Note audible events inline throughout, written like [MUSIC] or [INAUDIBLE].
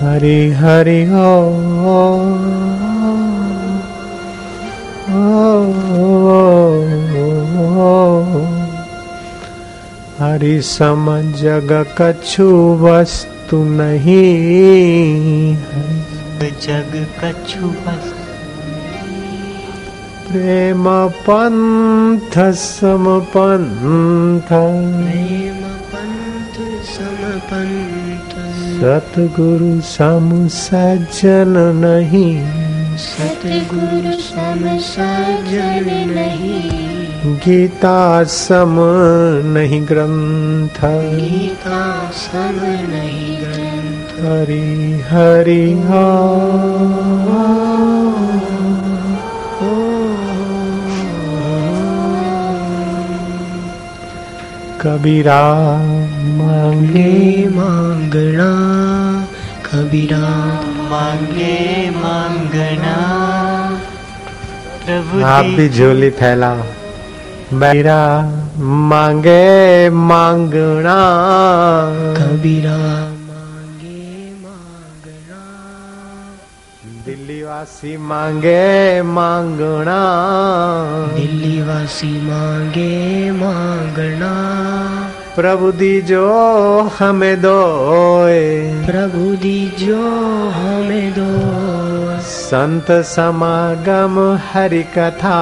हरि हरि हो। हरि सम जग कछु वस्तु नहीं जग कछु वस्तु प्रेम पंथ सम पंथ प्रेम पंथ समपंथ सतगुरु सम सज्जन नहीं। सतगुरु सम सजन नहीं। गीता सम नहीं ग्रंथ गीता सम नहीं ग्रंथ हरि हरि हो। कबीरा मांगे मांगे मांगना कबीरा मांगे मांगना। प्रभु आप भी झोली फैलाओ। बैरा मांगे मांगना। कबीरा वासी मांगे मांगना। दिल्ली वासी मांगे मांगना। प्रभु दीजो हमें दो प्रभु दीजो हमें दो संत समागम हरि कथा।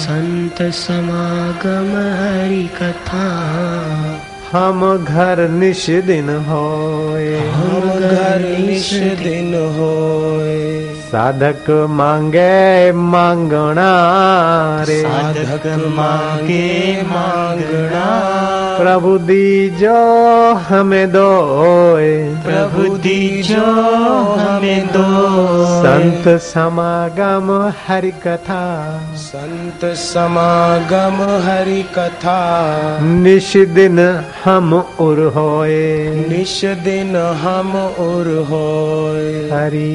संत समागम हरि कथा। हम घर निश दिन होए। हम घर निश दिन होए। साधक मांगे मांगना रे। साधक मांगे मांगना प्रभु दीजो हमें दो प्रभु दीजो हमें दो संत समागम हरि कथा संत समागम हरि कथा निश दिन हम उर होए। निश दिन हम उर होय हरि।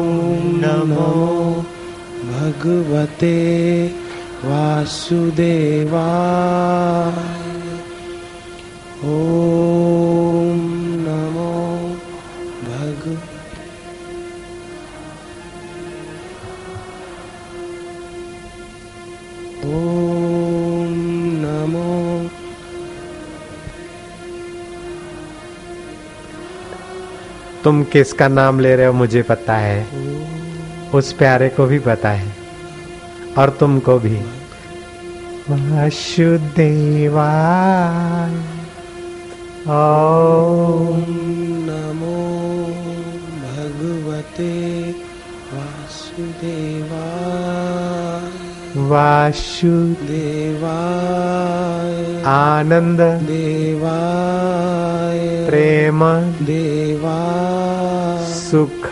नमो भगवते वासुदेवाय। ॐ नमो भग ॐ नमो तुम किसका नाम ले रहे हो मुझे पता है। उस प्यारे को भी पता है और तुमको भी। वासुदेवा ओम नमो भगवते वासुदेवाय। वासु देवाय आनंद देवाय। प्रेम देवाय। सुख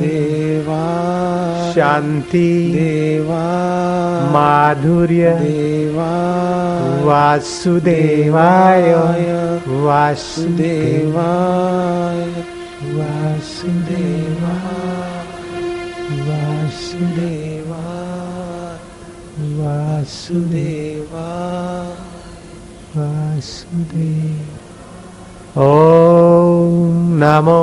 देवाय शांति देवाय माधुर्य देवाय वासुदेवाय वासुदेवाय देवाय वासुदेवाय वासुदेवाय वासुदेव देवाय वासुदेव। ॐ नमो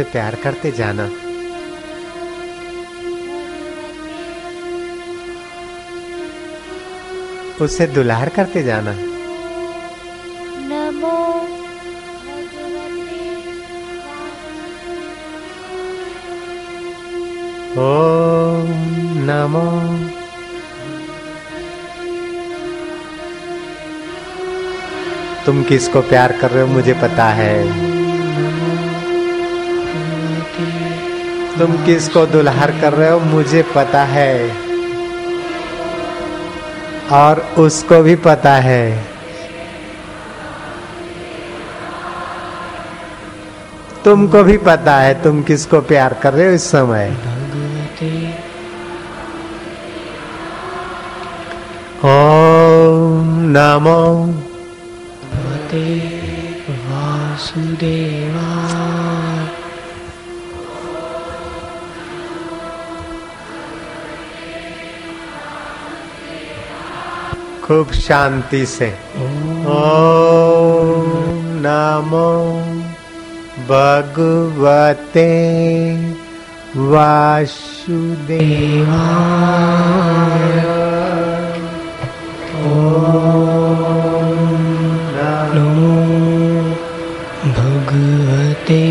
उसे प्यार करते जाना। उसे दुलार करते जाना। नमो ओम नमो। तुम किसको प्यार कर रहे हो मुझे पता है। तुम किसको दुल्हार कर रहे हो, मुझे पता है। और उसको भी पता है। तुमको भी पता है तुम किसको प्यार कर रहे हो इस समय। ओम नमो। भगवते खूब शांति से। ओम नमो भगवते वासुदेवाय। नमो भगवते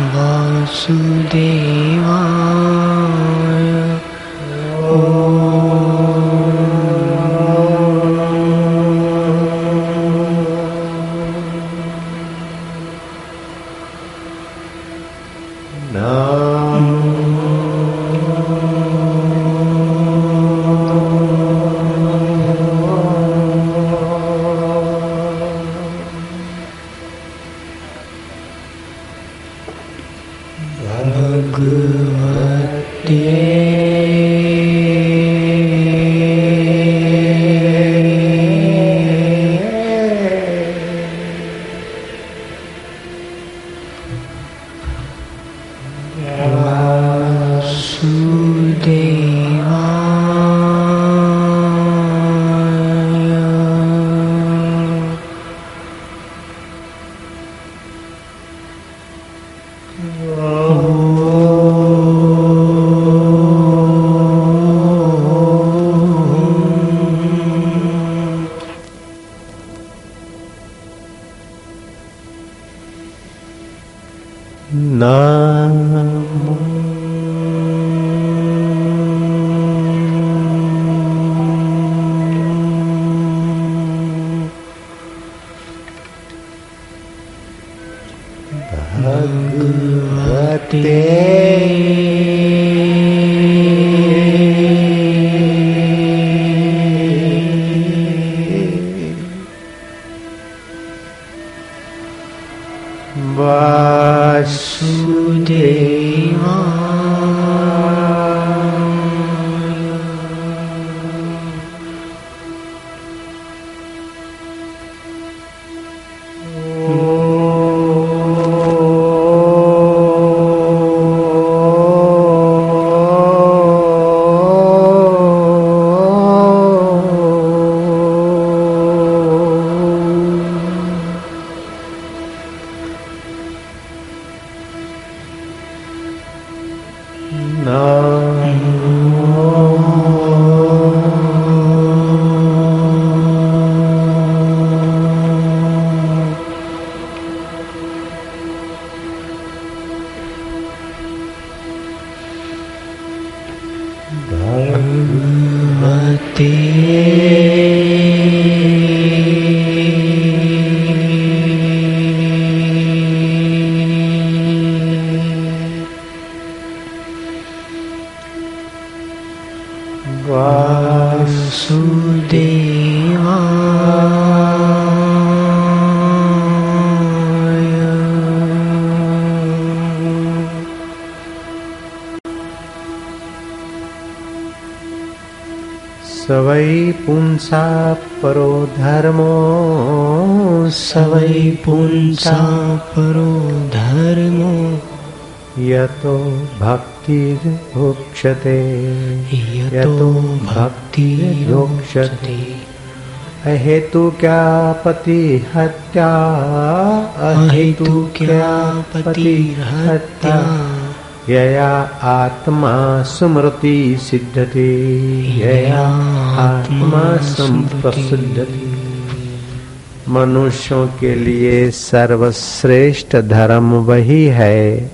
वासुदेवाय। पुंसा परो धर्मो यतो भक्तिर्भुक्षते। यतो भक्तिरोक्षते अहेतु क्या पति हत्या अहेतु क्या पति हत्या यया आत्मा स्मृति सिद्धते यया आत्मा संप्रसिद्ध मनुष्यों के लिए सर्वश्रेष्ठ धर्म वही है,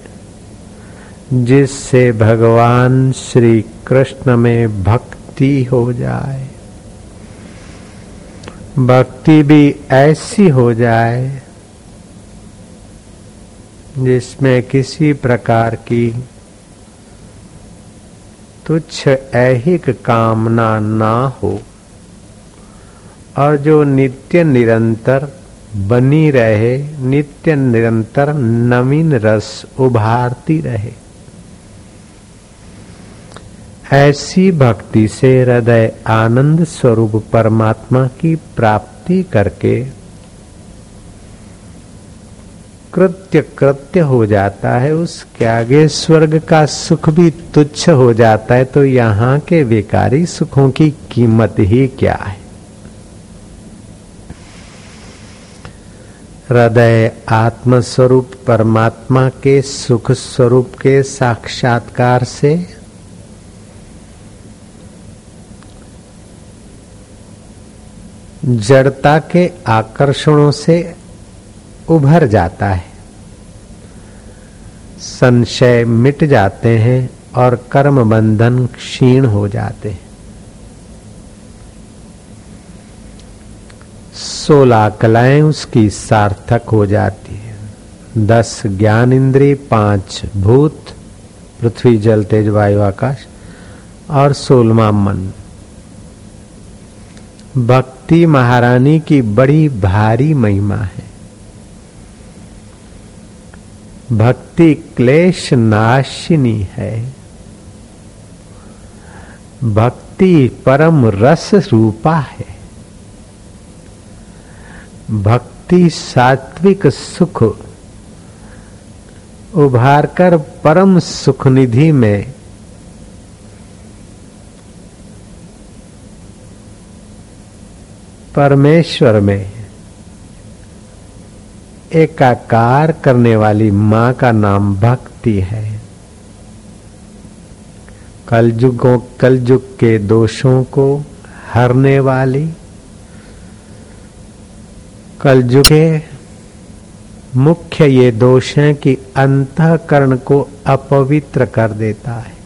जिससे भगवान श्री कृष्ण में भक्ति हो जाए। भक्ति भी ऐसी हो जाए, जिसमें किसी प्रकार की तुच्छ ऐहिक कामना ना हो। और जो नित्य निरंतर बनी रहे, नित्य निरंतर नवीन रस उभारती रहे। ऐसी भक्ति से हृदय आनंद स्वरूप परमात्मा की प्राप्ति करके कृत्य कृत्य हो जाता है उसके आगे स्वर्ग का सुख भी तुच्छ हो जाता है तो यहाँ के विकारी सुखों की कीमत ही क्या है? हृदय आत्म स्वरूप परमात्मा के सुख स्वरूप के साक्षात्कार से जड़ता के आकर्षणों से उभर जाता है। संशय मिट जाते हैं और कर्म बंधन क्षीण हो जाते हैं। सोलह कलाएँ उसकी सार्थक हो जाती है। दस ज्ञान इंद्री पाँच भूत, पृथ्वी जल, तेज वायु, आकाश, और सोलवा मन। भक्ति महारानी की बड़ी भारी महिमा है। भक्ति क्लेश नाशिनी है। भक्ति परम रस रूपा है। भक्ति, सात्विक सुख उभार कर परम सुख निधि में। परमेश्वर में एकाकार करने वाली माँ का नाम भक्ति है। कलयुगों, कलयुग के दोषों को हरने वाली कलयुग के मुख्य ये दोष है कि अंतकरण को अपवित्र कर देता है।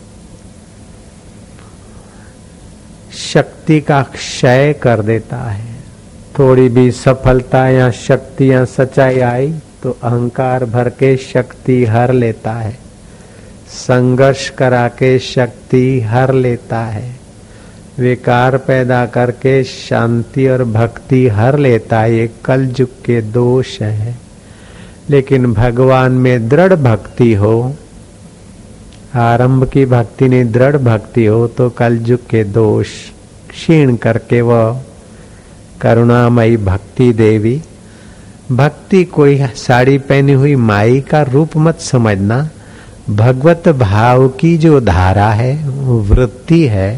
शक्ति का क्षय कर देता है। थोड़ी भी सफलता या शक्ति या सच्चाई आई तो अहंकार भर के शक्ति हर लेता है। संघर्ष करा के शक्ति हर लेता है। विकार पैदा करके शांति और भक्ति हर लेता है, ये कल युग के दोष है। लेकिन भगवान में दृढ़ भक्ति हो, आरंभ की भक्ति नहीं, दृढ़ भक्ति हो तो कल युग के दोष क्षीण करके वह करुणामयी भक्ति देवी। भक्ति कोई साड़ी पहनी हुई माई का रूप मत समझना। भगवत भाव की जो धारा है वृत्ति है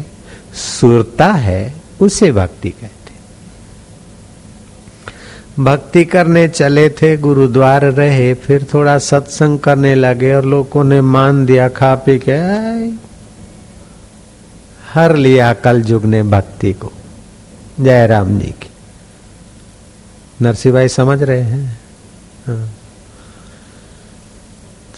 सुरता है, उसे भक्ति कहते भक्ति करने चले थे, गुरुद्वार रहे, फिर थोड़ा सत्संग करने लगे और लोगों ने मान दिया, खा पी के हर लिया कल युग ने भक्ति को। जय राम जी की। नरसिंह भाई समझ रहे हैं? हाँ।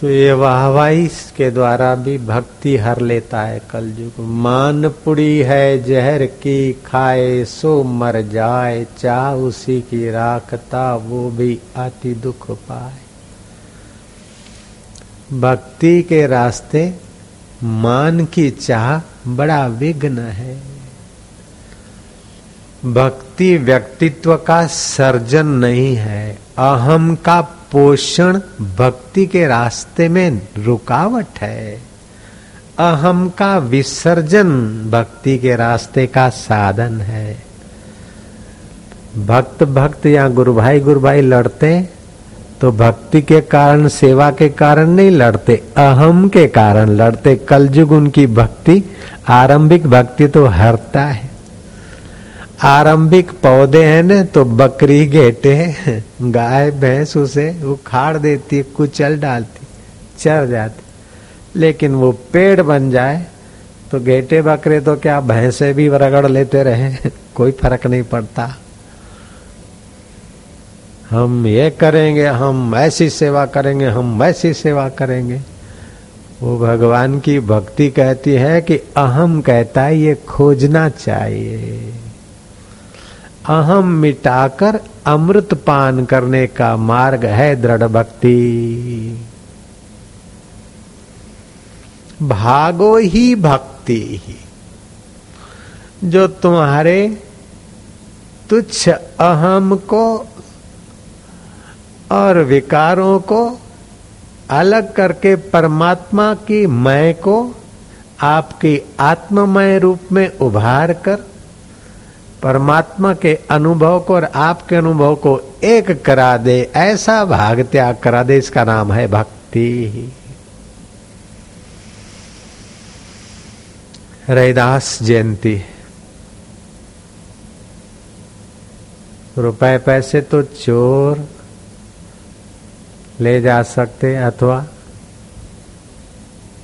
तो ये वाहवाई के द्वारा भी भक्ति हर लेता है कलयुग। मान पुड़ी है जहर की, खाए सो मर जाए, चाह उसी की राखता, वो भी अति दुख पाए। भक्ति के रास्ते मान की चाह बड़ा विघ्न है। भक्ति व्यक्तित्व का सर्जन नहीं है, अहम का पोषण भक्ति के रास्ते में रुकावट है। अहम का विसर्जन भक्ति के रास्ते का साधन है। भक्त भक्त या गुरु भाई गुरु भाई लड़ते तो भक्ति के कारण, सेवा के कारण नहीं लड़ते, अहम के कारण लड़ते। कलयुग उनकी भक्ति, आरंभिक भक्ति तो हरता है। आरंभिक पौधे हैं ना तो बकरी घेटे गाय, भैंस उसे, वो खाड़ देती कुचल डालती, चर जाती। लेकिन वो पेड़ बन जाए तो गेटे बकरे तो क्या भैंसे भी रगड़ लेते रहे, कोई फ़र्क नहीं पड़ता। हम ये करेंगे, हम ऐसी सेवा करेंगे, हम वैसी सेवा करेंगे। वो भगवान की भक्ति कहती है कि अहम कहता है, ये खोजना चाहिए। अहम मिटाकर अमृत पान करने का मार्ग है दृढ़ भक्ति। भागो ही भक्ति ही। जो तुम्हारे तुच्छ अहम को और विकारों को अलग करके परमात्मा की मय को आपकी आत्ममय रूप में उभार कर परमात्मा के अनुभव को और आपके अनुभव को एक करा दे, ऐसा भाग त्याग करा दे, इसका नाम है भक्ति। रैदास जयंती। रुपए पैसे तो चोर ले जा सकते अथवा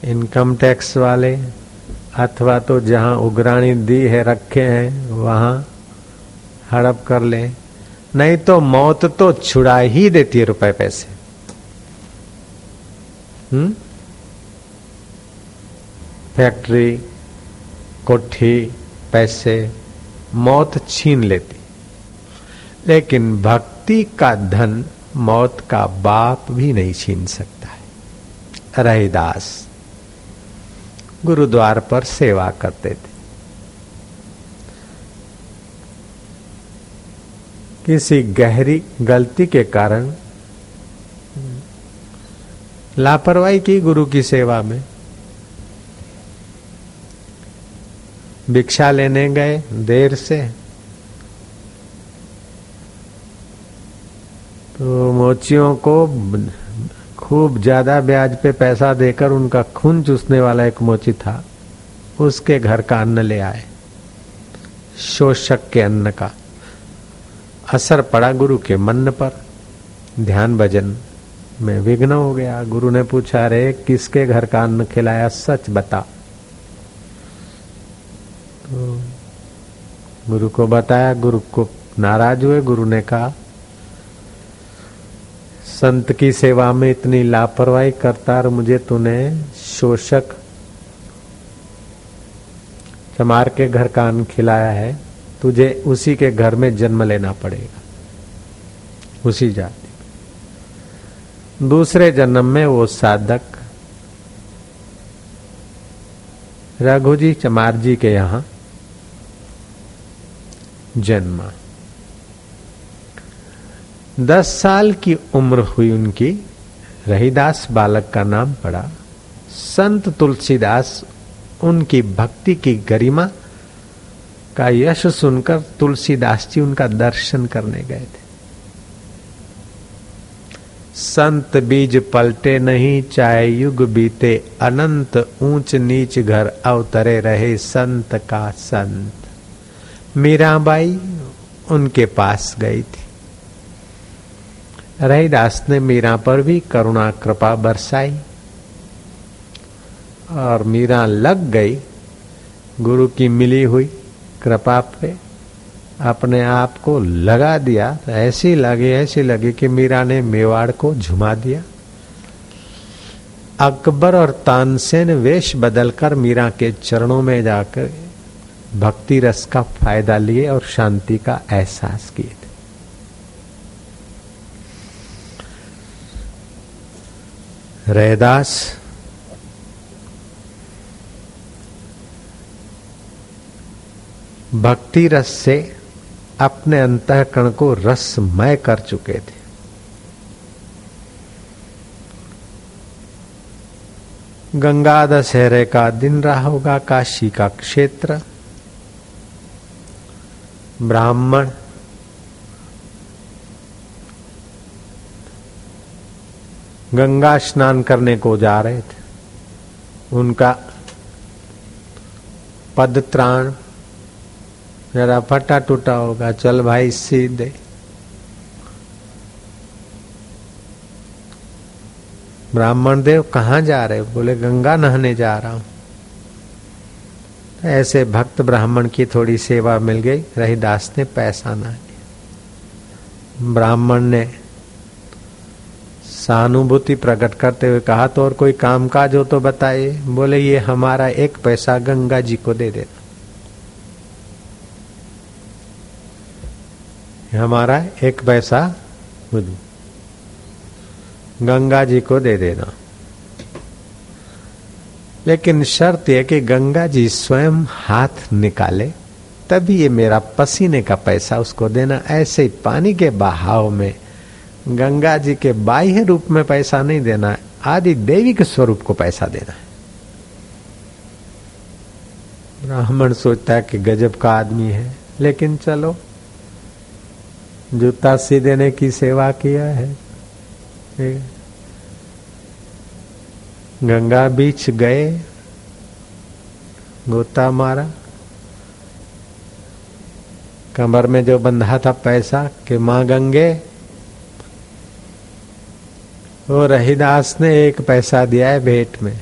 इनकम टैक्स वाले। अथवा तो जहाँ उगराणी दी है रखे हैं, वहाँ हड़प कर ले। नहीं तो मौत तो छुड़ा ही देती है रुपए पैसे। हम्म? फैक्ट्री, कोठी, पैसे, मौत छीन लेती। लेकिन भक्ति का धन मौत का बाप भी नहीं छीन सकता है। रहीदास। गुरुद्वार पर सेवा करते थे। किसी गहरी गलती के कारण लापरवाही की गुरु की सेवा में भिक्षा लेने गए देर से। तो मोचियों को खूब ज़्यादा ब्याज पे पैसा देकर उनका खून चूसने वाला एक मोची था। उसके घर का अन्न ले आए। शोषक के अन्न का। असर पड़ा गुरु के मन पर। ध्यान भजन में विघ्न हो गया। गुरु ने पूछा रे किसके घर का अन्न खिलाया? सच बता। तो गुरु को बताया, गुरु को नाराज़ हुए। गुरु ने कहा संत की सेवा में इतनी लापरवाही करता और मुझे तूने शोषक चमार के घर का अन्न खिलाया है, तुझे उसी के घर में जन्म लेना पड़ेगा। उसी जाति दूसरे जन्म में वो साधक रघु जी चमार जी के यहाँ जन्मा। दस साल की उम्र हुई उनकी। रहीदास बालक का नाम पड़ा। संत तुलसीदास, उनकी भक्ति की गरिमा का यश सुनकर तुलसीदास जी उनका दर्शन करने गए थे। संत बीज पलटे नहीं, चाहे युग बीते, अनंत ऊंच नीच घर अवतरे रहे संत का संत। मीराबाई उनके पास गई थी। रहीदास ने मीरा पर भी करुणा कृपा बरसाई। और मीरा लग गई, गुरु की मिली हुई कृपा पे, अपने आप को लगा दिया। तो ऐसी लगी ऐसी लगी कि मीरा ने मेवाड़ को झुमा दिया। अकबर और तानसेन वेश बदलकर मीरा के चरणों में जाकर भक्ति रस का फ़ायदा लिए और शांति का एहसास किए रैदास भक्ति रस से अपने अंतकरण को रसमय कर चुके थे। गंगा दशहरे का दिन रहा होगा, काशी का क्षेत्र। ब्राह्मण गंगा स्नान करने को जा रहे थे। उनका पद त्राण, जरा फटा टूटा होगा, चल भाई सीधे। ब्राह्मण देव कहाँ जा रहे? बोले, गंगा नहाने जा रहा हूँ। ऐसे भक्त ब्राह्मण की थोड़ी सेवा मिल गई, रहीदास ने पैसा ना ब्राह्मण ने सहानुभूति प्रकट करते हुए कहा तो और कोई कामकाज हो तो बताए बोले, ये हमारा एक पैसा गंगा जी को दे देना हमारा एक पैसा गंगा जी को दे देना। लेकिन शर्त यह कि गंगा जी स्वयं हाथ निकाले, तभी ये मेरा पसीने का पैसा उसको देना। ऐसे ही पानी के बहाव में गंगा जी के बाह्य रूप में पैसा नहीं देना है, आदि देवी के स्वरूप को पैसा देना है। ब्राह्मण सोचता है कि गजब का आदमी है, लेकिन चलो, जूता सी देने की सेवा किया है। गंगा बीच गए, गोता मारा। कमर में जो बंधा था पैसा, कि माँ गंगे वो रहीदास ने एक पैसा दिया है भेंट में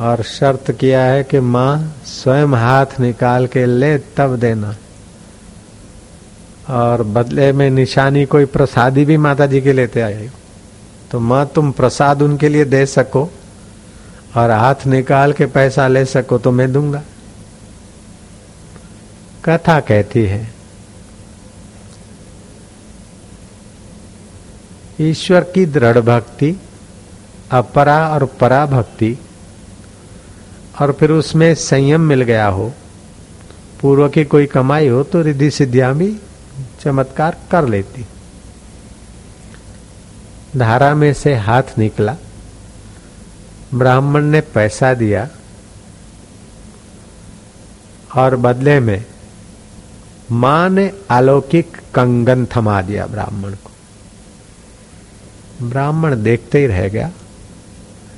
और शर्त किया है कि माँ स्वयं हाथ निकाल के ले तब देना। और बदले में निशानी कोई प्रसादी भी माता जी के लेते आए तो माँ, तुम प्रसाद उनके लिए दे सको और हाथ निकाल के पैसा ले सको तो मैं दूँगा। कथा कहती है ईश्वर की दृढ़ भक्ति, अपरा और परा भक्ति, और फिर उसमें संयम मिल गया हो, पूर्व की कोई कमाई हो तो रिद्धि सिद्धियाँ भी चमत्कार कर लेती। धारा में से हाथ निकला। ब्राह्मण ने पैसा दिया और बदले में माँ ने अलौकिक कंगन थमा दिया ब्राह्मण को। ब्राह्मण देखते ही रह गया।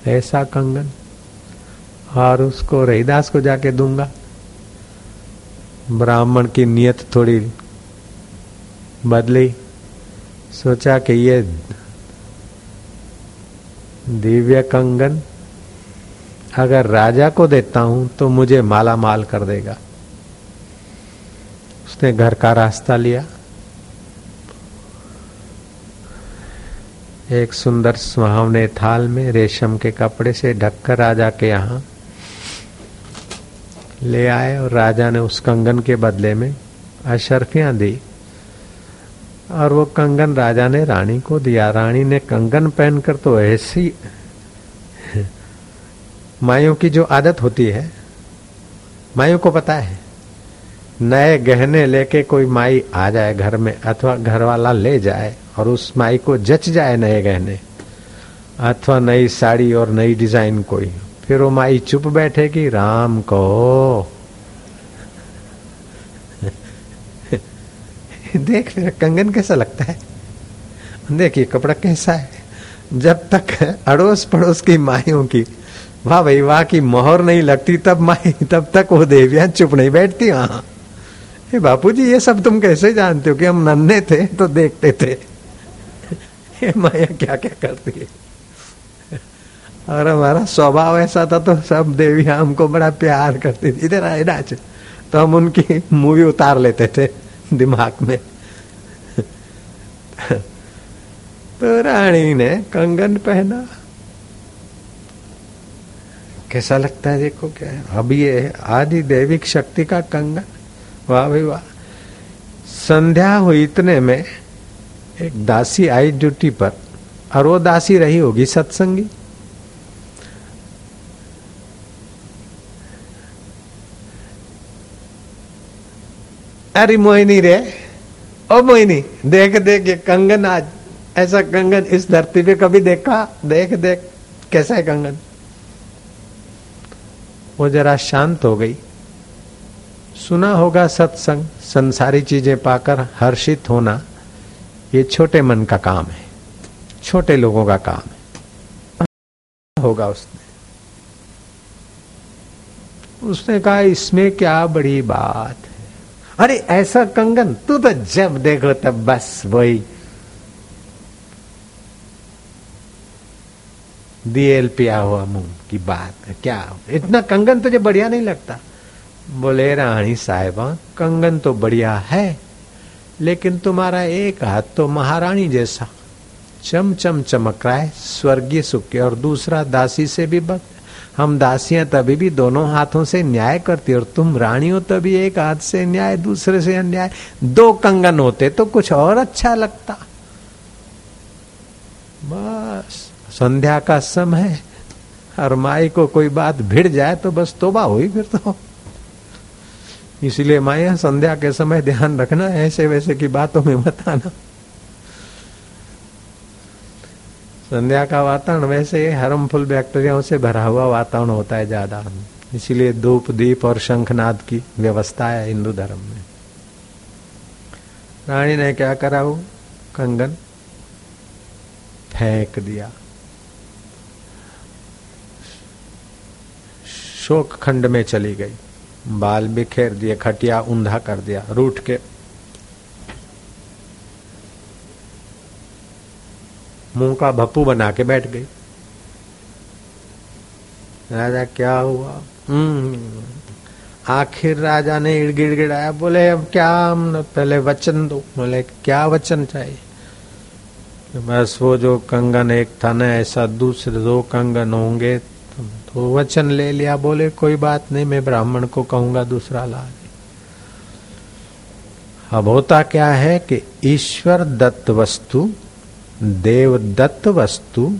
ऐसा कंगन। और उसको रहीदास को जाके दूँगा। ब्राह्मण की नियत थोड़ी बदली। सोचा कि ये दिव्य कंगन अगर राजा को देता हूँ तो मुझे माला माल कर देगा। उसने घर का रास्ता लिया। एक सुंदर सुहावने थाल में रेशम के कपड़े से ढककर राजा के यहाँ ले आए और राजा ने उस कंगन के बदले में अशर्फियाँ दी और वो कंगन राजा ने, रानी को दिया। रानी ने कंगन पहनकर तो ऐसी [LAUGHS] मायों की जो आदत होती है, मायों को पता है। नए गहने लेके कोई माई आ जाए घर में अथवा घर वाला ले जाए और उस माई को जच जाए नए गहने, अथवा नई साड़ी और नई डिज़ाइन कोई, फिर वो माई चुप बैठेगी, राम को। [LAUGHS] देख, मेरा कंगन कैसा लगता है? देखिए कपड़ा कैसा है? जब तक अड़ोस पड़ोस की माइयों की, वाह भाई, वाह, की मोहर नहीं लगती, तब माई, तब तक वो देवियाँ चुप नहीं बैठती हाँ। बापू जी ये सब तुम कैसे जानते हो कि हम नन्हे थे तो देखते थे? [LAUGHS] ये माया क्या क्या करती है? [LAUGHS] और हमारा स्वभाव ऐसा था तो सब देवियाँ हमको बड़ा प्यार करती थी। इधर आए नाच तो हम उनकी मूवी उतार लेते थे दिमाग में। [LAUGHS] तो रानी ने कंगन पहना। कैसा लगता है, देखो क्या है। अब ये आदि दैविक शक्ति का कंगन। वाह भाई वाह। संध्या हुई इतने में एक दासी आई ड्यूटी पर, और वो दासी रही होगी सत्संगी। अरे मोहिनी रे, ओ मोहिनी, देख देख, ये कंगन आज, ऐसा कंगन इस धरती पे कभी देखा? देख देख, कैसा है कंगन? वो जरा शांत हो गई। सुना होगा सत्संग, संसारी चीज़ें पाकर हर्षित होना, ये छोटे मन का काम है, छोटे लोगों का काम है। होगा उसने। उसने कहा, इसमें क्या बड़ी बात है? अरे, ऐसा कंगन तू तो जब देखो तब बस वही। दियल पिया हुआ मुँह की बात क्या? इतना कंगन तुझे बढ़िया नहीं लगता? बोले, रानी साहिबा, कंगन तो बढ़िया है, लेकिन तुम्हारा एक हाथ तो महारानी जैसा। चम चम, चमक रहा है, स्वर्गीय सुख के और दूसरा दासी से भी बद। हम दासियाँ तभी भी दोनों हाथों से न्याय करती, और तुम रानी हो तभी एक हाथ से न्याय, दूसरे से अन्याय। दो कंगन होते तो कुछ और अच्छा लगता। बस, संध्या का समय और माई को कोई बात भिड़ जाए तो बस तोबा हुई फिर तो। इसलिए माया संध्या के समय ध्यान रखना ऐसे वैसे की बातों में बताना संध्या का वातावरण वैसे हार्मफुल बैक्टीरियाओं से भरा हुआ वातावरण होता है ज़्यादा। इसीलिए धूप, दीप और शंखनाद की व्यवस्था है हिंदू धर्म में। रानी ने क्या करा वो? कंगन फेंक दिया। शोक खंड में चली गई। बाल बिखेर दिए, खटिया ऊंधा कर दिया, रूठ के। मुँह का भप्पू बना के बैठ गई। राजा, क्या हुआ? हम्म। आखिर राजा ने इड़ गिड़ गिड़ाया बोले, अब क्या पहले वचन दो? बोले, क्या वचन चाहिए? बस वो जो कंगन एक था ना, ऐसा दूसरे दो कंगन होंगे तो वचन ले लिया, बोले, कोई बात नहीं, मैं ब्राह्मण को कहूँगा दूसरा ला अब होता क्या है कि ईश्वर दत्त वस्तु, देव दत्त वस्तु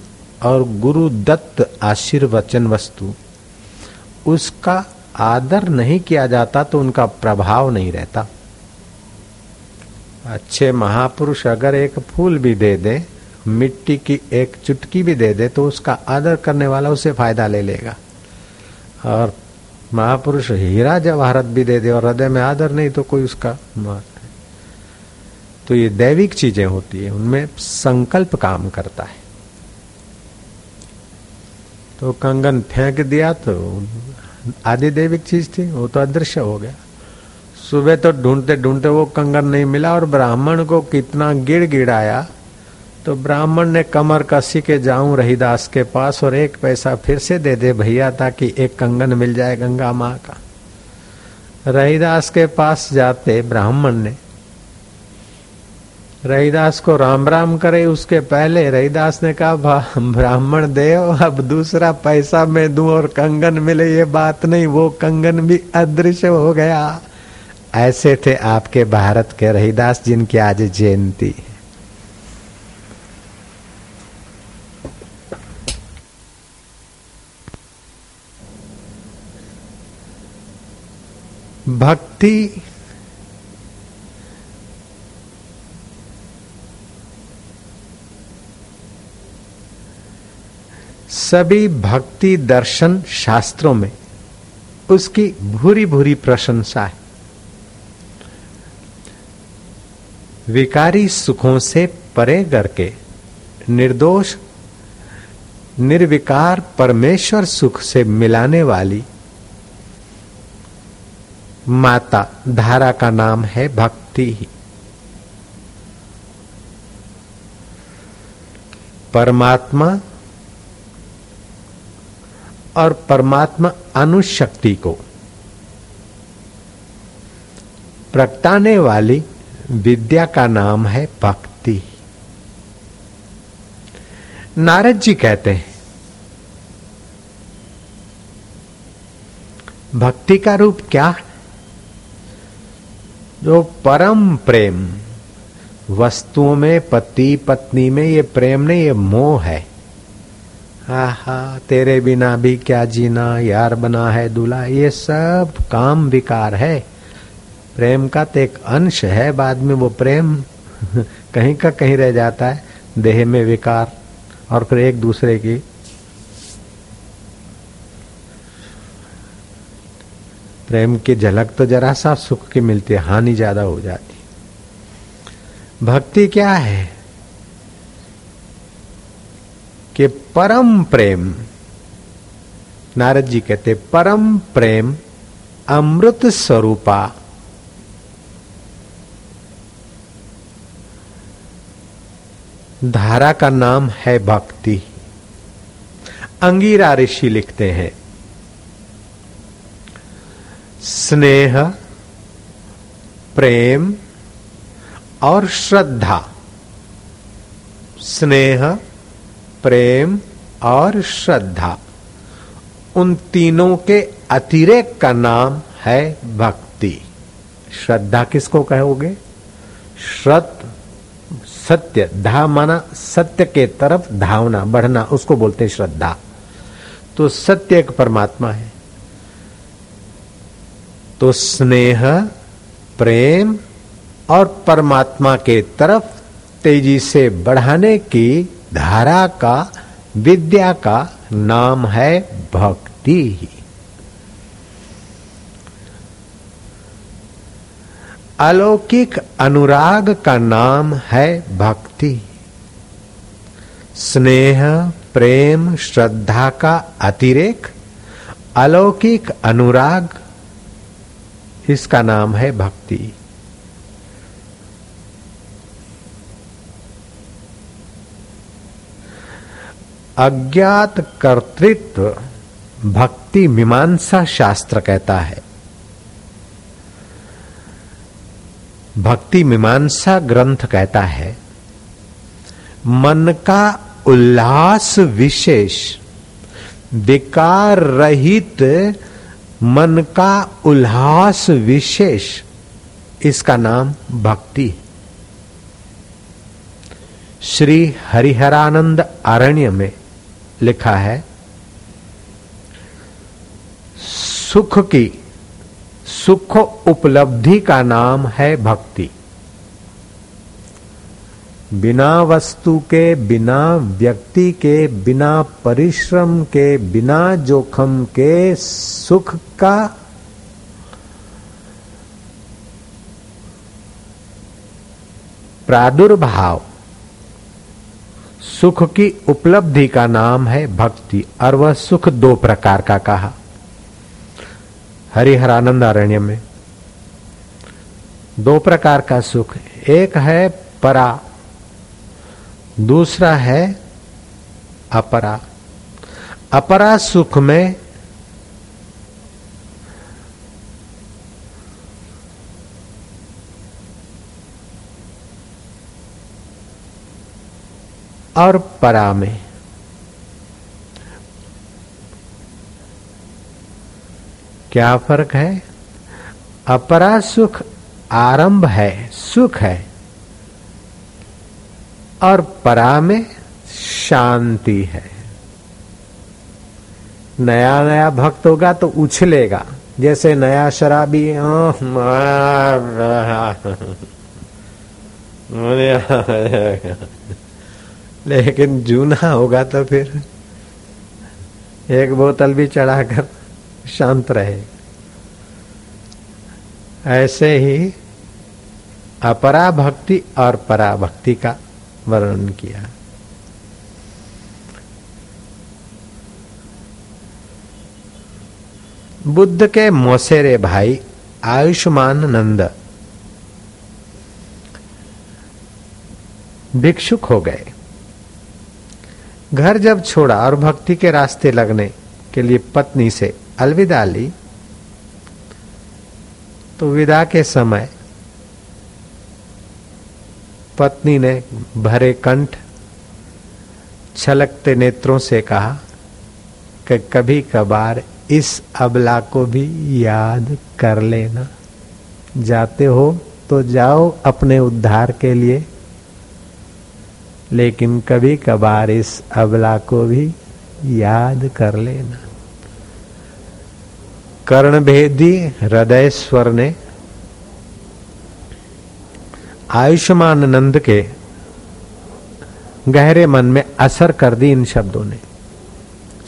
और गुरु दत्त आशीर्वचन वस्तु, उसका आदर नहीं किया जाता तो उनका प्रभाव नहीं रहता। अच्छे महापुरुष अगर एक फूल भी दे दे मिट्टी की एक चुटकी भी दे दे तो उसका आदर करने वाला उसे फ़ायदा ले लेगा। और महापुरुष हीरा जवाहरत भी दे दे और हृदय में आदर नहीं तो कोई उसका तो ये दैविक चीज़ें होती है, उनमें संकल्प काम करता है। तो कंगन फेंक दिया तो आदि दैविक चीज़ थी, वो तो अदृश्य हो गया। सुबह तो ढूंढते ढूंढते वो कंगन नहीं मिला और ब्राह्मण को कितना गिड़ गिड़ाया तो ब्राह्मण ने कमर कसी के जाऊँ रहीदास के पास और एक पैसा फिर से दे दे भैया, ताकि एक कंगन मिल जाए गंगा माँ का। रहीदास के पास जाते ब्राह्मण ने। रहीदास को राम राम करे, उसके पहले रहीदास ने कहा ब्राह्मण देव अब दूसरा पैसा मैं दू और कंगन मिले, ये बात नहीं, वो कंगन भी अदृश्य हो गया। ऐसे थे आपके भारत के रहीदास, जिनकी आज जयंती भक्ति सभी भक्ति दर्शन शास्त्रों में उसकी भूरी भूरी प्रशंसा है। विकारी सुखों से परे करके निर्दोष, निर्विकार परमेश्वर सुख से मिलाने वाली माता, धारा का नाम है भक्ति ही। परमात्मा और परमात्मा अनुशक्ति को प्रगटाने वाली विद्या का नाम है भक्ति नारद जी कहते हैं, भक्ति का रूप क्या जो परम प्रेम, वस्तुओं में, पति, पत्नी में, ये प्रेम नहीं, ये मोह है। आहा, तेरे बिना भी क्या जीना, यार बना है, दूल्हा, ये सब काम विकार है। प्रेम का तो एक अंश है, बाद में वो प्रेम [LAUGHS] कहीं का कहीं रह जाता है, देह में विकार, और फिर एक दूसरे की प्रेम की झलक तो जरा सा सुख की मिलती है, हानि ज़्यादा हो जाती। भक्ति क्या है? कि परम प्रेम, नारद जी कहते, परम प्रेम अमृत स्वरूपा। धारा का नाम है भक्ति। अंगीरा ऋषि लिखते हैं स्नेह, प्रेम और श्रद्धा। स्नेह, प्रेम और श्रद्धा। उन तीनों के अतिरेक का नाम है भक्ति। श्रद्धा किसको कहोगे? श्रद्ध सत्य। धा माना सत्य के तरफ़ धावना, बढ़ना, उसको बोलते श्रद्धा। तो सत्य एक परमात्मा है। तो स्नेह, प्रेम और परमात्मा के तरफ़ तेज़ी से बढ़ाने की धारा का, विद्या का नाम है भक्ति। अलौकिक अनुराग का नाम है भक्ति। स्नेह, प्रेम, श्रद्धा का अतिरेक अलौकिक अनुराग इसका नाम है भक्ति। अज्ञात कर्तृत्व भक्ति मीमांसा शास्त्र कहता है। भक्ति मीमांसा ग्रंथ कहता है, मन का उल्लास विशेष, विकार रहित मन का उल्लास विशेष, इसका नाम भक्ति। श्री हरिहरानंद अरण्य में लिखा है, सुख की, सुख उपलब्धि का नाम है भक्ति। बिना वस्तु के, बिना व्यक्ति के, बिना परिश्रम के, बिना जोखम के सुख का प्रादुर्भाव। सुख की उपलब्धि का नाम है भक्ति, और वह सुख दो प्रकार का कहा। हरिहरानंद अरण्य में दो प्रकार का सुख, एक है परा दूसरा है अपरा। अपरा सुख में और परा में। क्या फ़र्क है? अपरा सुख आरंभ है, सुख है। और परा में शांति है। नया नया भक्त होगा तो उछलेगा। जैसे नया शराबी लेकिन जूना होगा तो फिर एक बोतल भी चढ़ाकर शांत रहे। ऐसे ही अपरा भक्ति और पराभक्ति का वर्णन किया। बुद्ध के मोसेरे भाई, आयुष्मान नंद। भिक्षुक हो गए। घर जब छोड़ा और भक्ति के रास्ते लगने के लिए पत्नी से अलविदा ली तो विदा के समय पत्नी ने भरे कंठ छलकते नेत्रों से कहा कि कभी कभार इस अबला को भी याद कर लेना। जाते हो तो जाओ अपने उद्धार के लिए, लेकिन कभी कभार इस अबला को भी याद कर लेना। कर्ण भेदी हृदय स्वर ने आयुष्मान नंद के गहरे मन में असर कर दी इन शब्दों ने।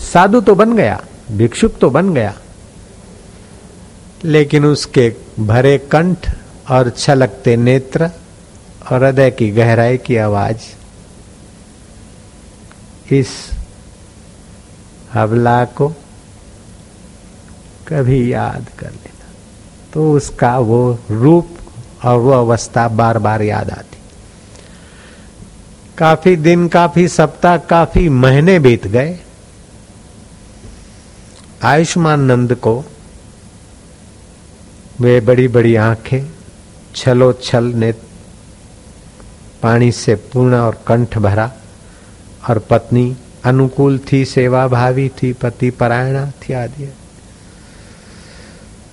साधु तो बन गया, भिक्षुक तो बन गया, लेकिन उसके भरे कंठ और छलकते नेत्र और हृदय की गहराई की आवाज़ इस हवला को कभी याद कर लेना। तो उसका वो रूप और वो अवस्था बार बार याद आती। काफ़ी दिन, काफ़ी सप्ताह, काफ़ी महीने बीत गए। आयुष्मान नंद को वे बड़ी बड़ी आँखें छलो छल ने पानी से पूर्ण और कंठ भरा और पत्नी अनुकूल थी सेवा भावी थी, पति परायणा थी आदि।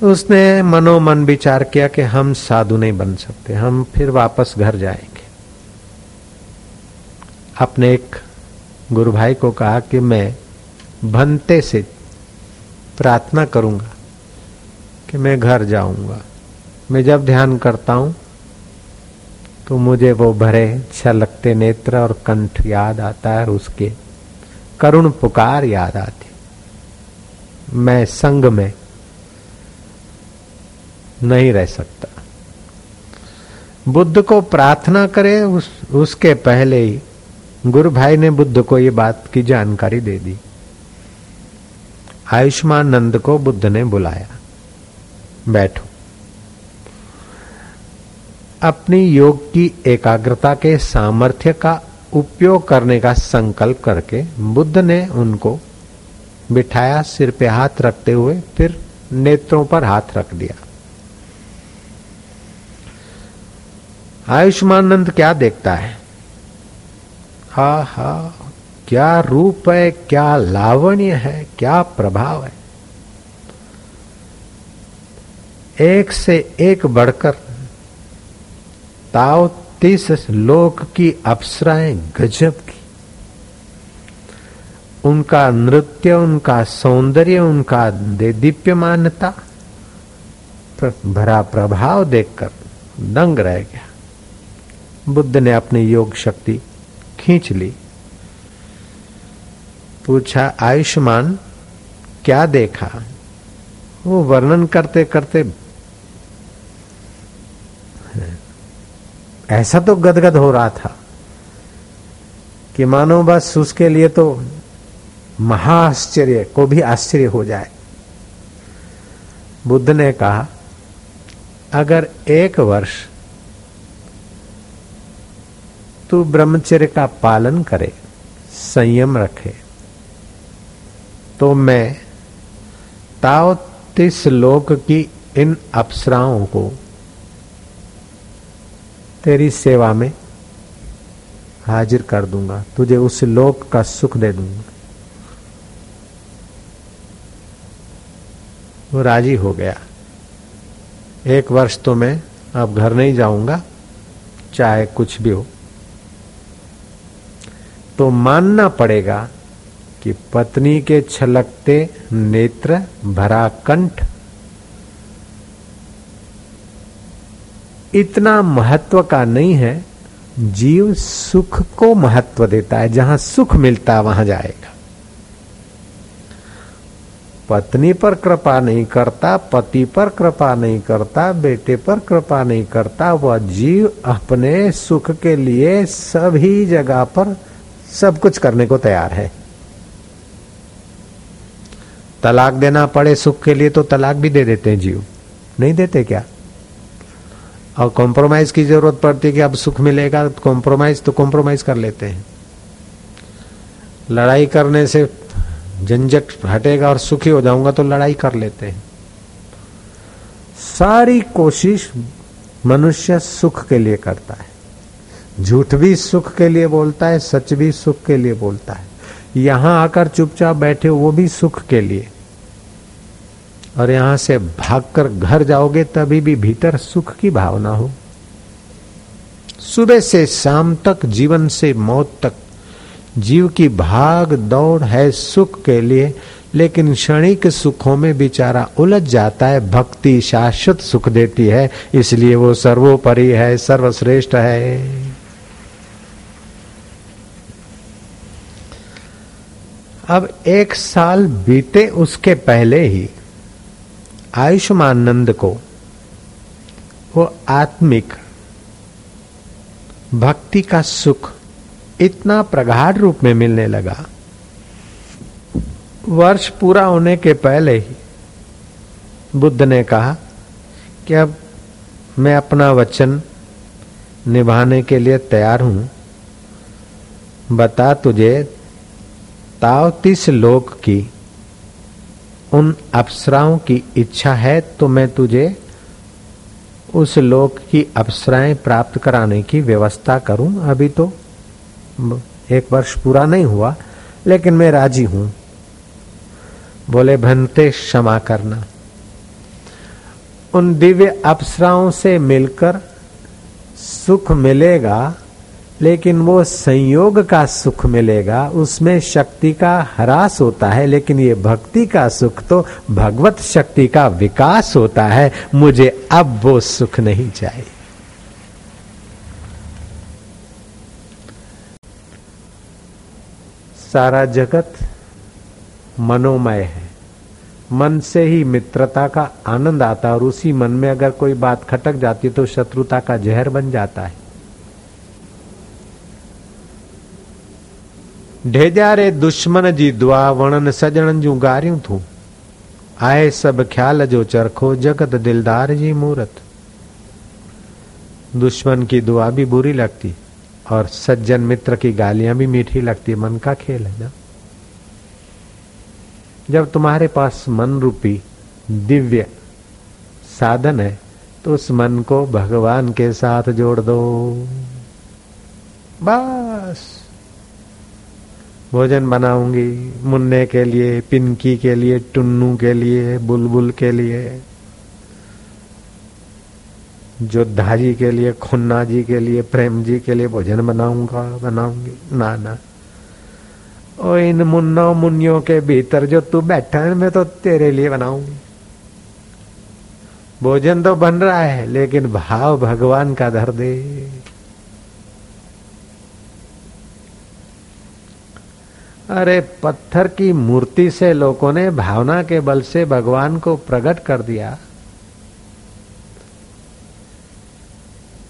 उसने मनोमन विचार किया कि हम साधु नहीं बन सकते, हम फिर वापस घर जाएँगे। अपने एक गुरु भाई को कहा कि मैं भंते से प्रार्थना करूँगा कि मैं घर जाऊँगा। मैं जब ध्यान करता हूँ तो मुझे वो भरे, छलकते नेत्र और कंठ याद आता है और उसके करुण पुकार याद आती मैं संग में नहीं रह सकता। बुद्ध को प्रार्थना करे उस, उसके पहले ही गुरु भाई ने बुद्ध को ये बात की जानकारी दे दी। आयुष्मान नंद को बुद्ध ने बुलाया बैठो। अपनी योग की एकाग्रता के सामर्थ्य का उपयोग करने का संकल्प करके बुद्ध ने उनको बिठाया सिर पे हाथ रखते हुए फिर नेत्रों पर हाथ रख दिया। आयुष्मानंद क्या देखता है? हा हा, क्या रूप है, क्या लावण्य है, क्या प्रभाव है? एक से एक बढ़कर ताव तीस लोक की अप्सराएँ गजब की। उनका नृत्य, उनका सौंदर्य, उनका दीप्यमानता भरा प्रभाव देखकर दंग रह गया। बुद्ध ने अपनी योग शक्ति खींच ली। पूछा, आयुष्मान, क्या देखा? वो वर्णन करते करते, ऐसा तो गदगद हो रहा था कि मानो बस उसके लिए तो महाआश्चर्य, को भी आश्चर्य हो जाए। बुद्ध ने कहा, अगर एक वर्ष तू ब्रह्मचर्य का पालन करे, संयम रखे। तो मैं ताओ तिस लोक की इन अप्सराओं को तेरी सेवा में हाजिर कर दूँगा। तुझे उस लोक का सुख दे दूँगा। वो राज़ी हो गया। एक वर्ष तो मैं अब घर नहीं जाऊँगा, चाहे कुछ भी हो। तो मानना पड़ेगा कि पत्नी के छलकते नेत्र भरा कंठ इतना महत्व का नहीं है, जीव सुख को महत्व देता है, जहाँ सुख मिलता है, वहाँ जाएगा। पत्नी पर कृपा नहीं करता, पति पर कृपा नहीं करता, बेटे पर कृपा नहीं करता, वह जीव अपने सुख के लिए सभी जगह पर सब कुछ करने को तैयार है। तलाक देना पड़े सुख के लिए तो तलाक भी दे देते हैं जीव। नहीं देते क्या? और कॉम्प्रोमाइज की ज़रूरत पड़ती है कि अब सुख मिलेगा कॉम्प्रोमाइज तो कॉम्प्रोमाइज कर लेते हैं। लड़ाई करने से झंझट हटेगा और सुखी हो जाऊँगा तो लड़ाई कर लेते हैं। सारी कोशिश मनुष्य सुख के लिए करता है। झूठ भी सुख के लिए बोलता है, सच भी सुख के लिए बोलता है। यहाँ आकर चुपचाप बैठे वो भी सुख के लिए। और यहाँ से भागकर घर जाओगे, तभी भी भीतर सुख की भावना हो। सुबह से शाम तक, जीवन से मौत तक, जीव की भाग दौड़ है सुख के लिए, लेकिन क्षणिक सुखों में बेचारा उलझ जाता है, भक्ति शाश्वत सुख देती है, इसलिए वो सर्वोपरि है, सर्वश्रेष्ठ है। अब एक साल बीते उसके पहले ही आयुष्मान नंद को वो आत्मिक भक्ति का सुख इतना प्रगाढ़ रूप में मिलने लगा। वर्ष पूरा होने के पहले ही बुद्ध ने कहा कि अब मैं अपना वचन निभाने के लिए तैयार हूँ। बता तुझे तावतीस लोक की, उन अप्सराओं की इच्छा है तो मैं तुझे उस लोक की अप्सराएँ प्राप्त कराने की व्यवस्था करूँ। अभी तो एक वर्ष पूरा नहीं हुआ, लेकिन मैं राज़ी हूँ। बोले भनते क्षमा करना। उन दिव्य अप्सराओं से मिलकर सुख मिलेगा लेकिन वो संयोग का सुख मिलेगा, उसमें शक्ति का ह्रास होता है, लेकिन ये भक्ति का सुख तो भगवत शक्ति का विकास होता है, मुझे अब वो सुख नहीं चाहिए। सारा जगत मनोमय है। मन से ही मित्रता का आनंद आता है, और उसी मन में अगर कोई बात खटक जाती है तो शत्रुता का जहर बन जाता है। ढेजा रे दुश्मन जी दुआ वणन सजण जू गारियूं थू। आए सब ख्याल जो चरखो जगत दिलदार जी मूरत। दुश्मन की दुआ भी बुरी लगती, और सज्जन मित्र की गालियाँ भी मीठी लगती, मन का खेल है ना? जब तुम्हारे पास मन रूपी दिव्य साधन है तो उस मन को भगवान के साथ जोड़ दो। बस। भोजन बनाऊँगी, मुन्ने के लिए, पिनकी के लिए, टुन्नू के लिए, बुलबुल के लिए जोधा जी के लिए खुन्ना जी के लिए प्रेम जी के लिए भोजन बनाऊँगा, बनाऊँगी। ना ना। ओ, इन मुन्नो मुन्नियों के भीतर जो तू बैठा है, मैं तो तेरे लिए बनाऊँगी। भोजन तो बन रहा है, लेकिन भाव भगवान का धर दे। अरे पत्थर की मूर्ति से लोगों ने भावना के बल से भगवान को प्रकट कर दिया।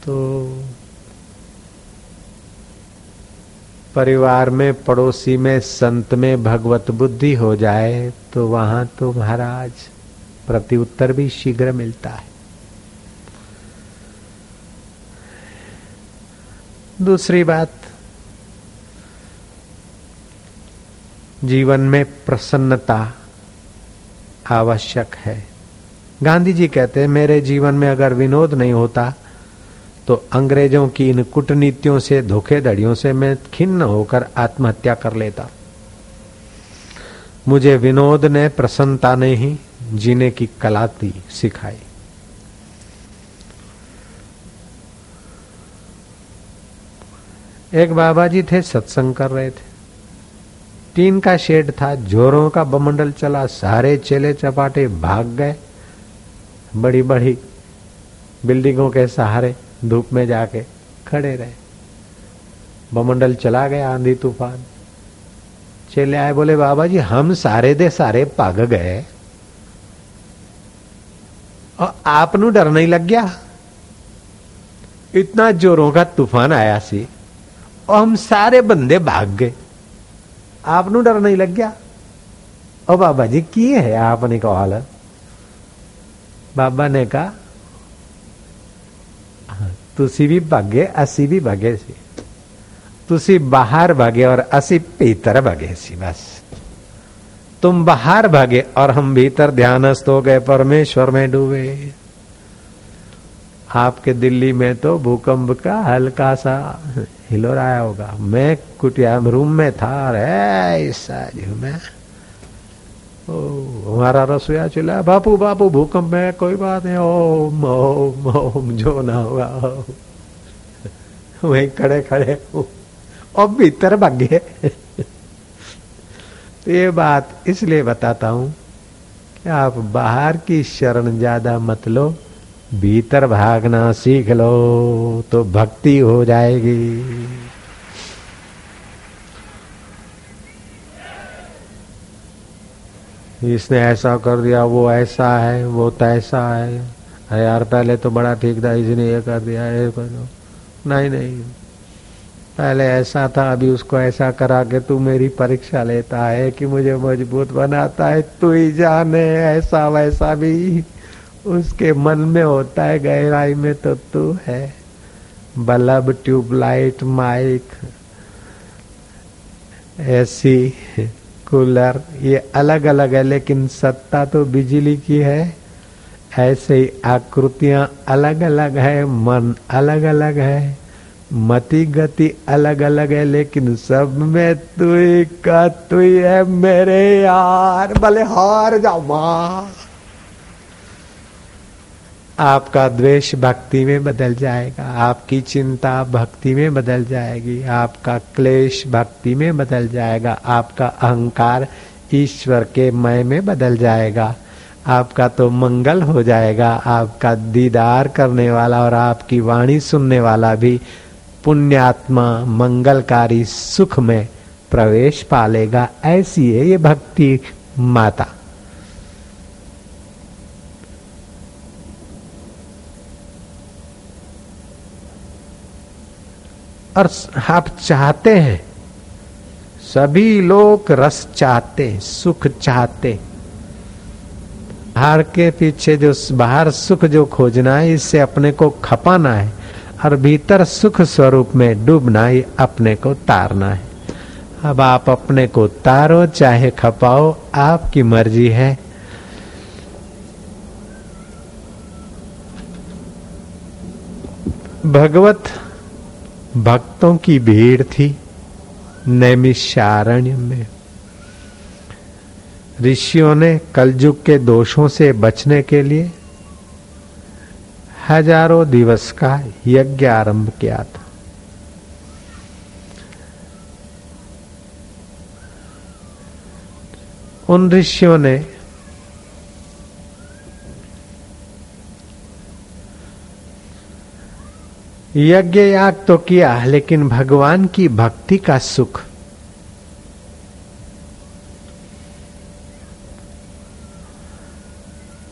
तो परिवार में, पड़ोसी में, संत में भगवत बुद्धि हो जाए तो वहाँ तो महाराज प्रति उत्तर भी शीघ्र मिलता है। दूसरी बात जीवन में प्रसन्नता आवश्यक है। गांधी जी कहते हैं, मेरे जीवन में अगर विनोद नहीं होता तो अंग्रेज़ों की इन कूटनीतियों से, धोखेधड़ियों से मैं खिन्न होकर आत्महत्या कर लेता। मुझे विनोद ने प्रसन्नता ने ही जीने की कला दी सिखाई। एक बाबा जी थे, सत्संग कर रहे थे। टीन का शेड था, जोरों का बमंडल चला, सारे चेले चपाटे भाग गए। बड़ी बड़ी बिल्डिंगों के सहारे धूप में जाके खड़े रहे। बमंडल चला गया आंधी तूफ़ान। चले आए, बोले, बाबा जी, हम सारे दे सारे पग गए। और आप डर नहीं लग गया? इतना जोरों का तूफ़ान आया सी, और हम सारे बंदे भाग गए। आपन डर नहीं लग गया। લગ્યા बाबा जी किए है आपने कॉल बाबा ने कहा हाँ, तुसी भी भागे, असी भी भागे सी। तुसी बाहर भागे और असी भीतर भागे सी, बस। तुम बाहर भागे और हम भीतर ध्यानस्थ हो गए, परमेश्वर में डूबे। आपके दिल्ली में तो भूकंप का हल्का सा हिलोर आया होगा। मैं कुटिया, रूम में था ऐसा जो मैं। हमारा रसोया चला, बापू बापू, भूकंप में कोई बात नहीं, ओम ओम ओम, जो ना होगा वही खड़े खड़े और भीतर भाग गए। तो ये बात इसलिए बताता हूँ कि आप बाहर की शरण ज़्यादा मत लो। भीतर भागना सीख लो तो भक्ति हो जाएगी। इसने ऐसा कर दिया, वो ऐसा है, वो तैसा है। अरे यार, पहले तो बड़ा ठीक था, इसने ये कर दिया, ये कर दो नहीं नहीं। पहले ऐसा था, अभी उसको ऐसा करा के तू मेरी परीक्षा लेता है, कि मुझे मज़बूत बनाता है, तू ही जाने, ऐसा वैसा भी। उसके मन में होता है, गहराई में तो तू है। Bulb, tubelight, mic AC cooler, ये अलग अलग है, लेकिन सत्ता तो बिजली की है। ऐसे ही आकृतियाँ अलग अलग है, मन अलग अलग है, मति गति अलग अलग है, लेकिन सब में तुई का तु है मेरे यार, भले हार जाओ माँ। आपका द्वेष भक्ति में बदल जाएगा, आपकी चिंता भक्ति में बदल जाएगी, आपका क्लेश भक्ति में बदल जाएगा, आपका अहंकार ईश्वर के मय में बदल जाएगा, आपका तो मंगल हो जाएगा, आपका दीदार करने वाला और आपकी वाणी सुनने वाला भी पुण्यात्मा मंगलकारी सुख में प्रवेश पालेगा, ऐसी है ये भक्ति माता। और आप चाहते हैं। सभी लोग रस चाहते, सुख चाहते। बाहर के पीछे जो, बाहर सुख जो खोजना है, इससे अपने को खपाना है और भीतर सुख स्वरूप में डूबना ही, अपने को तारना है। अब आप अपने को तारो, चाहे खपाओ, आपकी मर्ज़ी है। भगवत भक्तों की भीड़ थी नैमिषारण्य में। ऋषियों ने कलयुग के दोषों से बचने के लिए हज़ारों दिवस का यज्ञ आरंभ किया था। उन ऋषियों ने यज्ञ याग तो किया, लेकिन भगवान की भक्ति का सुख।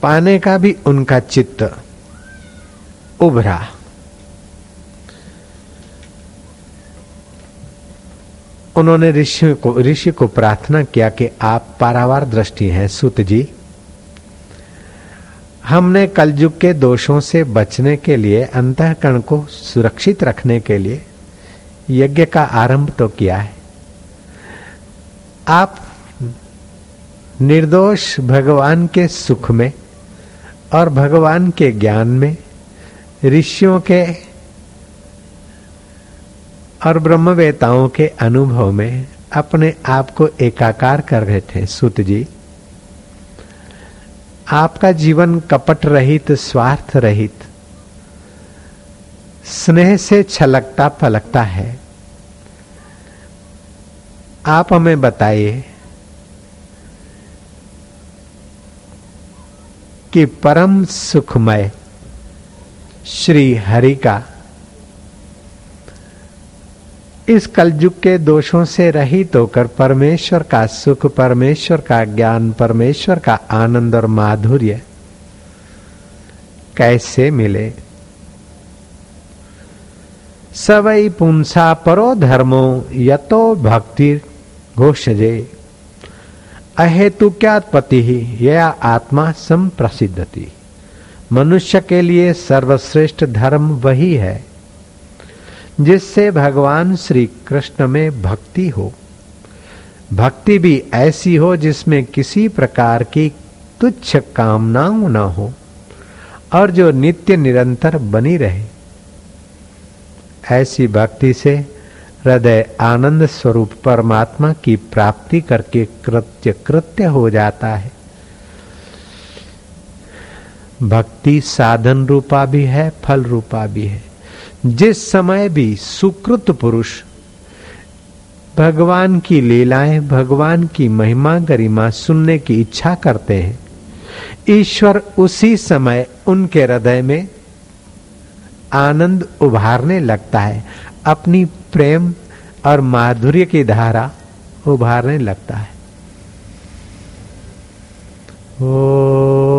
पाने का भी उनका चित्त उभरा। उन्होंने ऋषि को ऋषि को प्रार्थना किया कि आप पारावार दृष्टि हैं, सुत जी। हमने कलयुग के दोषों से बचने के लिए, अंतकरण को सुरक्षित रखने के लिए यज्ञ का आरंभ तो किया है। आप निर्दोष भगवान के सुख में और भगवान के ज्ञान में, ऋषियों के और ब्रह्मवेताओं के अनुभव में अपने आप को एकाकार कर रहे थे। सुत जी आपका जीवन कपट रहित, स्वार्थ रहित। स्नेह से छलकता पलकता है। आप हमें बताइए कि परम सुखमय श्री हरि का इस कलयुग के दोषों से रहित होकर परमेश्वर का सुख, परमेश्वर का ज्ञान, परमेश्वर का आनंद और माधुर्य कैसे मिले? सवई पुंसा परो धर्मो यतो भक्ति घोषजे। अहेतु क्या पति ही? यह आत्मा सम प्रसिद्धति मनुष्य के लिए सर्वश्रेष्ठ धर्म वही है। जिससे भगवान श्री कृष्ण में भक्ति हो। भक्ति भी ऐसी हो जिसमें किसी प्रकार की तुच्छ कामनाओं न हो और जो नित्य निरंतर बनी रहे। ऐसी भक्ति से हृदय आनंद स्वरूप परमात्मा की प्राप्ति करके कृत्य कृत्य हो जाता है। भक्ति साधन रूपा भी है, फल रूपा भी है। जिस समय भी सुकृत पुरुष भगवान की लीलाएँ, भगवान की महिमा गरिमा सुनने की इच्छा करते हैं, ईश्वर उसी समय उनके हृदय में आनंद उभारने लगता है, अपनी प्रेम और माधुर्य की धारा उभारने लगता है। ओ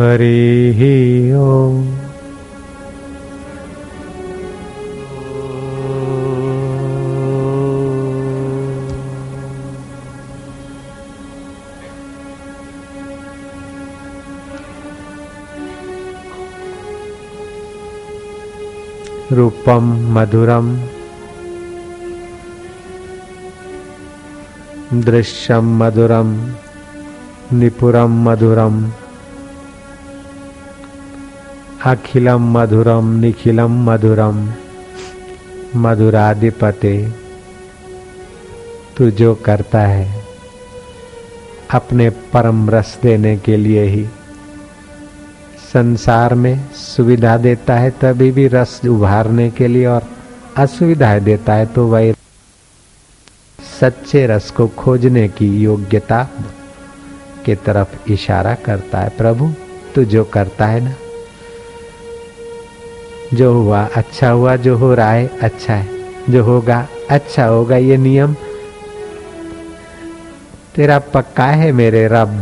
हरि ओम। रूपम मधुरम। दृश्यम मधुरम। निपुरम मधुरम। अखिलम मधुरम निखिलम मधुरम मधुराधिपते, तू जो करता है, अपने परम रस देने के लिए ही। संसार में सुविधा देता है, तभी भी रस उभारने के लिए और असुविधाएँ देता है तो वही सच्चे रस को खोजने की योग्यता के तरफ़ इशारा करता है। प्रभु, तू जो करता है ना जो हुआ अच्छा हुआ, जो हो रहा है अच्छा है। जो होगा अच्छा होगा, ये नियम। तेरा पक्का है मेरे रब,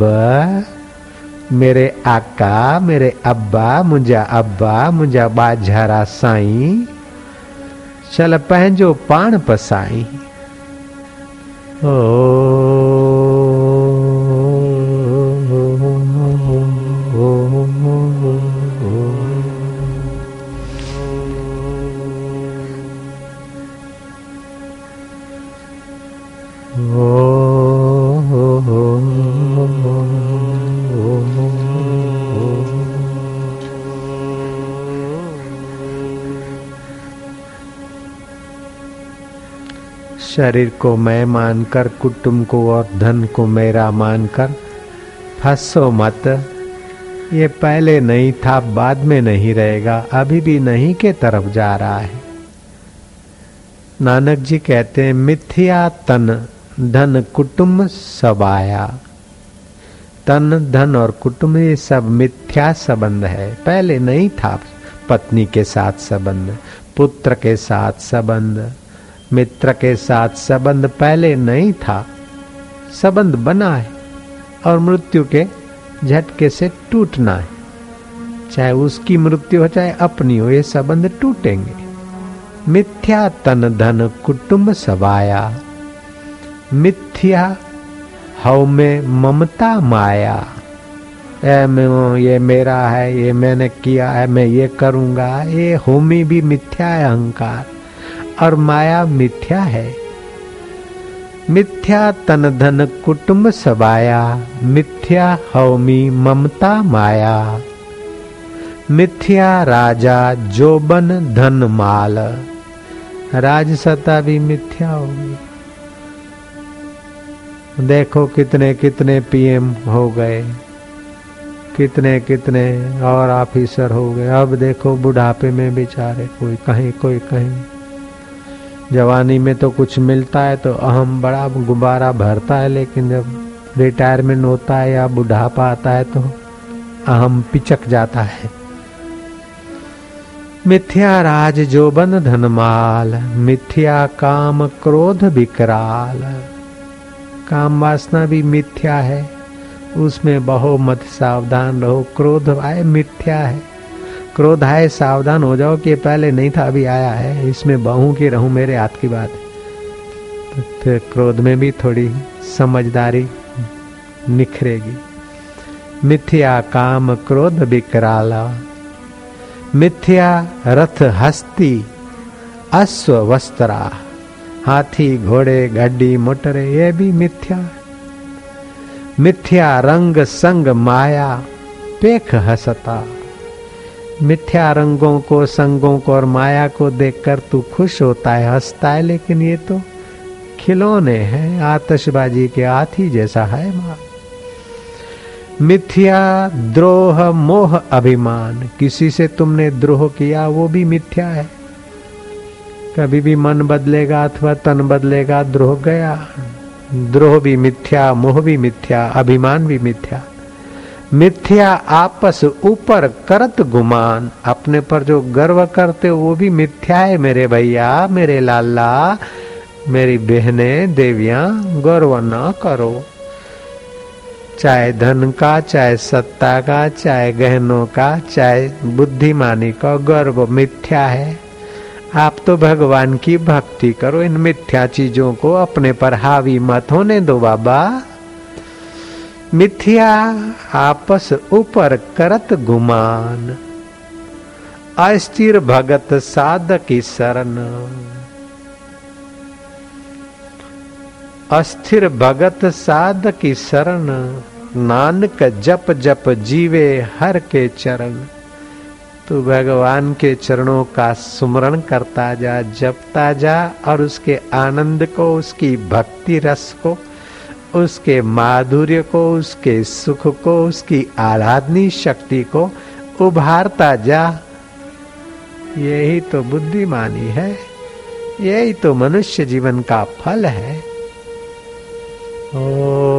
मेरे आका, मेरे अब्बा मुंजा अब्बा मुंजा बाझारा साई। चल पंहिंजो पाण पसाई। ओ शरीर को मैं मानकर, कुटुंब को और धन को मेरा मानकर, फंसो मत। ये पहले नहीं था, बाद में नहीं रहेगा, अभी भी नहीं के तरफ़ जा रहा है। नानक जी कहते हैं, मिथ्या तन, धन, कुटुंब सब आया। तन, धन और कुटुंब, ये सब मिथ्या संबंध है। पहले नहीं था पत्नी के साथ संबंध, पुत्र के साथ संबंध। मित्र के साथ संबंध पहले नहीं था। संबंध बना है और मृत्यु के झटके से टूटना है। चाहे उसकी मृत्यु हो, चाहे अपनी हो, ये संबंध टूटेंगे। मिथ्या तन धन कुटुंब सवाया। मिथ्या हव में ममता माया। ए ये मेरा है, ये मैंने किया है, मैं ये करूँगा, ये होमी भी मिथ्या है, अहंकार। और माया मिथ्या है। मिथ्या तन धन कुटुंब सबाया, मिथ्या हवमी ममता माया। मिथ्या राजा जोबन धन माल राज भी मिथ्या होगी। देखो कितने कितने पीएम हो गए, कितने कितने और ऑफिसर हो गए। अब देखो बुढ़ापे में बेचारे कोई कहीं कोई कहीं। जवानी में तो कुछ मिलता है तो अहम बड़ा गुब्बारा भरता है, लेकिन जब रिटायरमेंट होता है या बुढ़ापा आता है तो अहम पिचक जाता है। मिथ्या राज जो बन धनमाल, मिथ्या काम क्रोध विकराल काम वासना भी मिथ्या है, उसमें बहु मत सावधान रहो, क्रोध आए मिथ्या है। क्रोध आए सावधान हो जाओ कि पहले नहीं था, अभी आया है। इसमें बहु की रहूँ मेरे हाथ की बात। तो फिर क्रोध में भी थोड़ी समझदारी निखरेगी। मिथ्या काम क्रोध बिकराला। मिथ्या रथ हस्ती अश्व वस्त्रा। हाथी, घोड़े, गड्डी, मोटरे, ये भी मिथ्या। मिथ्या रंग संग माया, पेख हसता। मिथ्या रंगों को, संगों को और माया को देखकर तू खुश होता है, हंसता है। लेकिन ये तो खिलौने हैं, आतशबाजी के हाथी जैसा है माँ। मिथ्या द्रोह, मोह, अभिमान, किसी से तुमने द्रोह किया, वो भी मिथ्या है। कभी भी मन बदलेगा अथवा तन बदलेगा, द्रोह गया। द्रोह भी मिथ्या, मोह भी मिथ्या, अभिमान भी मिथ्या। मिथ्या आपस ऊपर करत गुमान। अपने पर जो गर्व करते वो भी मिथ्या है मेरे भैया, मेरे लाला, मेरी बहने, देविया, गर्व न करो। चाहे धन का, चाहे सत्ता का, चाहे गहनों का, चाहे बुद्धिमानी का, गर्व मिथ्या है। आप तो भगवान की भक्ति करो, इन मिथ्या चीज़ों को अपने पर हावी मत होने दो बाबा। मिथ्या आपस ऊपर करत गुमान। अस्थिर भगत साधकी शरण। अस्थिर भगत साध की शरण, नानक जप जप जीवे हर के चरण। तू भगवान के चरणों का सुमरण करता जा, जपता जा और उसके आनंद को, उसकी भक्ति रस को उसके माधुर्य को, उसके सुख को, उसकी आराधनी शक्ति को उभारता जा। यही तो बुद्धिमानी है, यही तो मनुष्य जीवन का फल है। ओ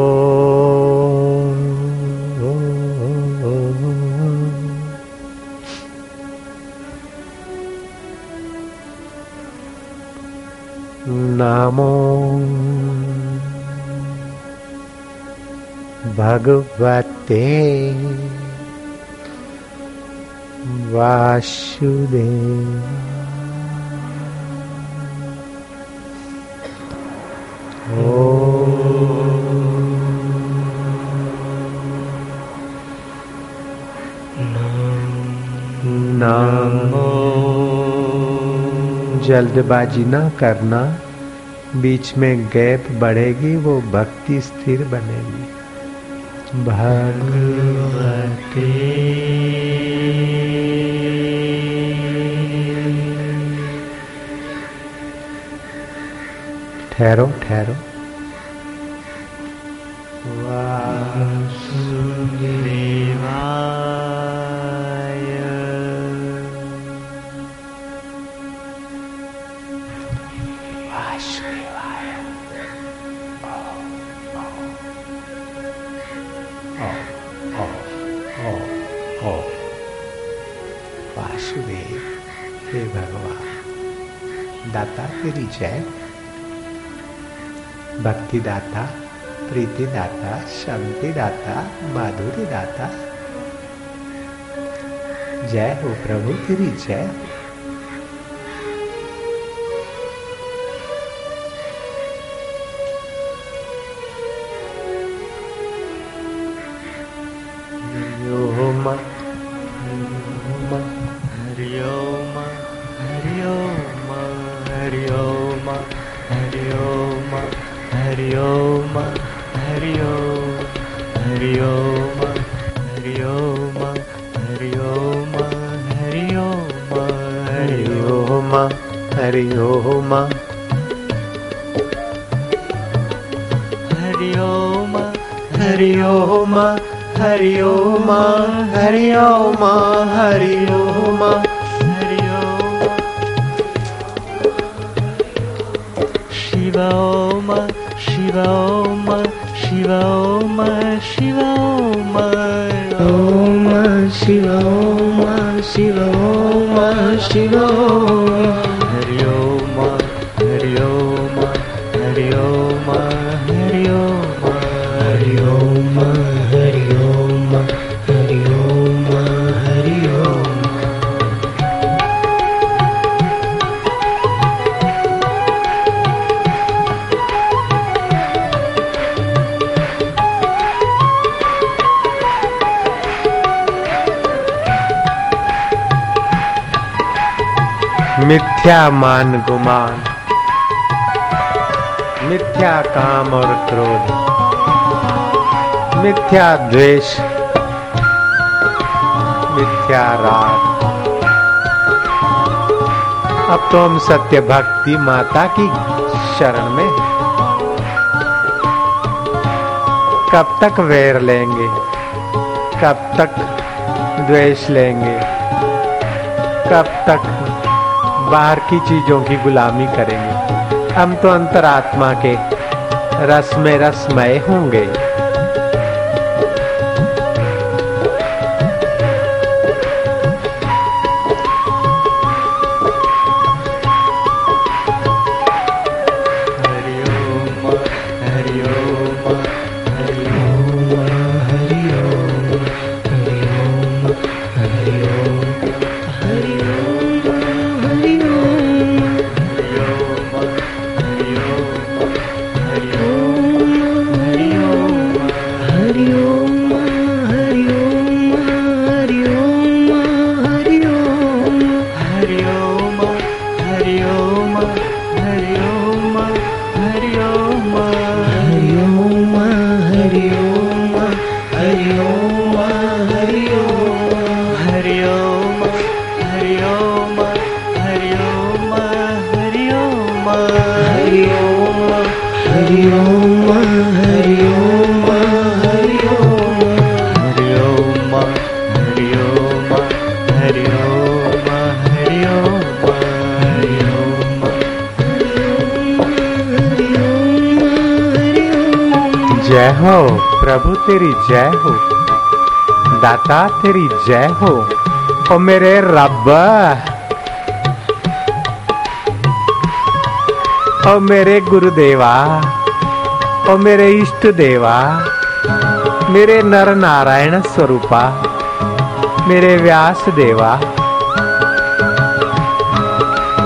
भगवते वासुदेव नाम जल्दबाजी ना करना बीच में गैप बढ़ेगी वो भक्ति स्थिर बनेगी। भगवते। ठहरो ठहरो। दाता तेरी जय। भक्ति दाता प्रीति दाता शांति दाता माधुरी दाता जय हो प्रभु, तेरी जय। द्वेष मिथ्या राग अब तो हम सत्य भक्ति माता की शरण में कब तक वैर लेंगे? कब तक द्वेष लेंगे? कब तक बाहर की चीज़ों की गुलामी करेंगे? हम तो अंतरात्मा के रस में रसमय होंगे। तेरी जय हो। ओ मेरे रब। ओ मेरे गुरुदेवा। ओ मेरे इष्ट देवा। मेरे नर नारायण स्वरूपा। मेरे व्यास देवा।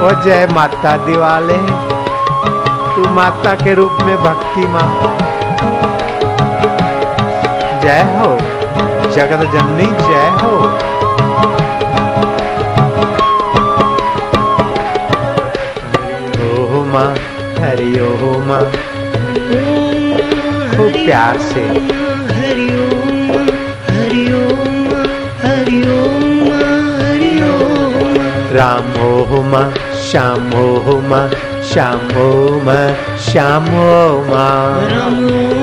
ओ जय माता दिवाले। तू माता के रूप में भक्ति माँ जय हो। जगत जननी जय हो। हरि ओम खूब प्यार से। हरि ओम हरि ओम हरि ओम हरि ओम राम माँ, श्याम माँ, श्याम हो माँ, श्याम हो माँ।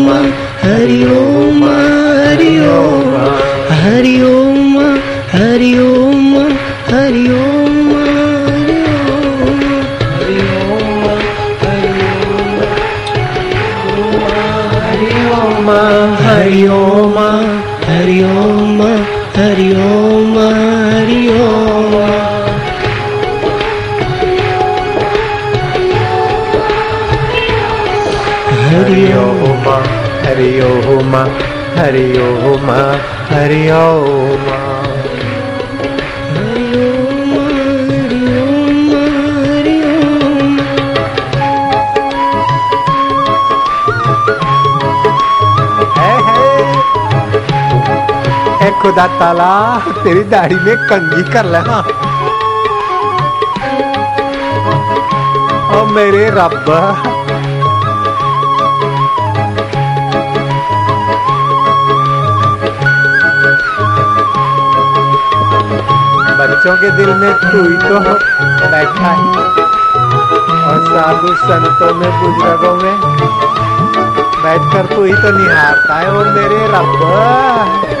ताला। तेरी दाढ़ी में कंगी कर लेना ओ मेरे रब। बच्चों के दिल में तू ही तो बैठा है, और साधु संतों में, बुज़ुर्गों में बैठकर तू ही तो निहारता है और मेरे रब।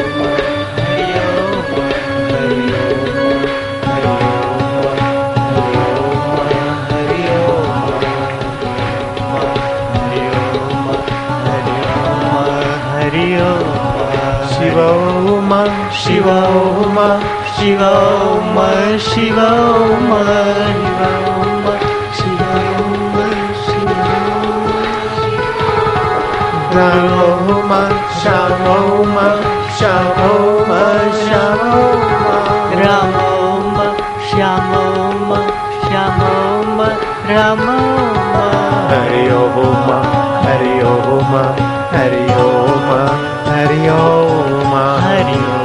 शिव ओम शिव ओम शिव ओम राम ओम श्याम ओम श्याम ओम श्याम ओम राम ओम श्याम ओम श्याम ओम राम ओम हरि ओम हरि ओम हरि ओम हरि ओम हरि ओम